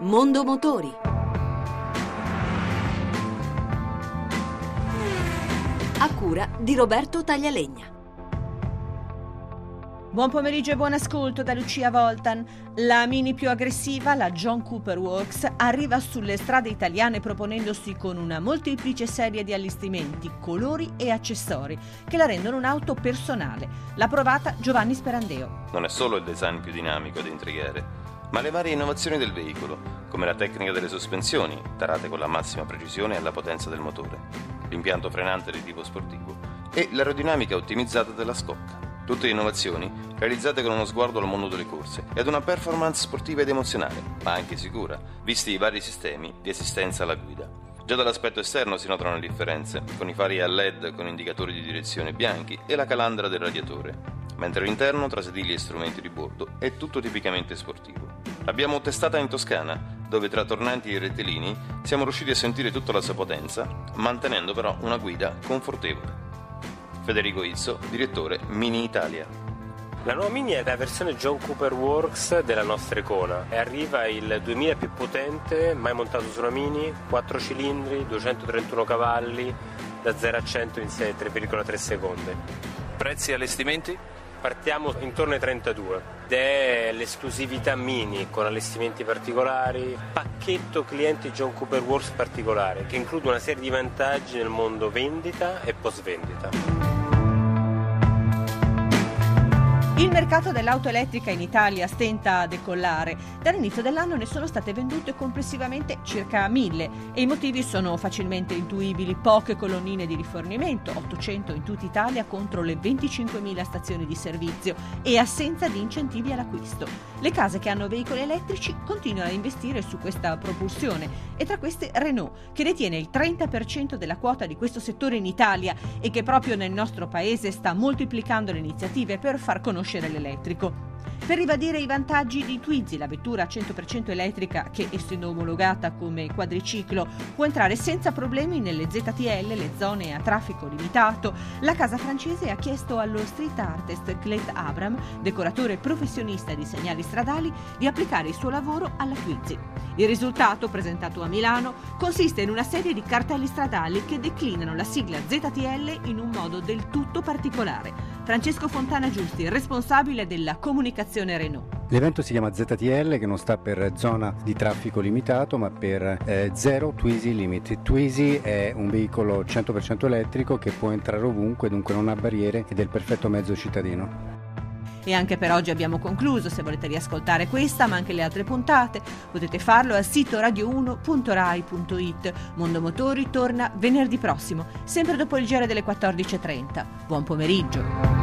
Mondo Motori. A cura di Roberto Taglialegna. Buon pomeriggio e buon ascolto da Lucia Voltan. La mini più aggressiva, la John Cooper Works, arriva sulle strade italiane proponendosi con una molteplice serie di allestimenti, colori e accessori che la rendono un'auto personale. L'ha provata Giovanni Sperandeo. Non è solo il design più dinamico ed intrighere, ma le varie innovazioni del veicolo, come la tecnica delle sospensioni, tarate con la massima precisione e la potenza del motore, l'impianto frenante di tipo sportivo e l'aerodinamica ottimizzata della scocca. Tutte innovazioni realizzate con uno sguardo al mondo delle corse e ad una performance sportiva ed emozionale, ma anche sicura, visti i vari sistemi di assistenza alla guida. Già dall'aspetto esterno si notano le differenze, con i fari a LED con indicatori di direzione bianchi e la calandra del radiatore, mentre all'interno, tra sedili e strumenti di bordo, è tutto tipicamente sportivo. L'abbiamo testata in Toscana, dove tra tornanti e rettilini siamo riusciti a sentire tutta la sua potenza, mantenendo però una guida confortevole. Federico Izzo, direttore Mini Italia. La nuova Mini è la versione John Cooper Works della nostra icona e arriva il 2000 più potente, mai montato su una Mini, 4 cilindri, 231 cavalli, da 0 a 100 in 3,3 secondi. Prezzi e allestimenti? Partiamo intorno ai 32 ed è l'esclusività Mini con allestimenti particolari, pacchetto clienti John Cooper Works particolare che include una serie di vantaggi nel mondo vendita e post vendita. Il mercato dell'auto elettrica in Italia stenta a decollare. Dall'inizio dell'anno ne sono state vendute complessivamente circa mille e i motivi sono facilmente intuibili. Poche colonnine di rifornimento, 800 in tutta Italia contro le 25.000 stazioni di servizio e assenza di incentivi all'acquisto. Le case che hanno veicoli elettrici continuano a investire su questa propulsione e tra queste Renault, che detiene il 30% della quota di questo settore in Italia e che proprio nel nostro paese sta moltiplicando le iniziative per far conoscere conoscere l'elettrico. Per ribadire i vantaggi di Twizy, la vettura 100% elettrica che, essendo omologata come quadriciclo, può entrare senza problemi nelle ZTL, le zone a traffico limitato, la casa francese ha chiesto allo street artist Clet Abram, decoratore professionista di segnali stradali, di applicare il suo lavoro alla Twizy. Il risultato, presentato a Milano, consiste in una serie di cartelli stradali che declinano la sigla ZTL in un modo del tutto particolare. Francesco Fontana Giusti, responsabile della comunicazione Renault. L'evento si chiama ZTL che non sta per zona di traffico limitato ma per eh, Zero Twizy Limit. Twizy è un veicolo 100% elettrico che può entrare ovunque, dunque non ha barriere ed è il perfetto mezzo cittadino. E anche per oggi abbiamo concluso. Se volete riascoltare questa, ma anche le altre puntate, potete farlo al sito radio1.rai.it. Mondo Motori torna venerdì prossimo, sempre dopo il giro delle 14.30. Buon pomeriggio.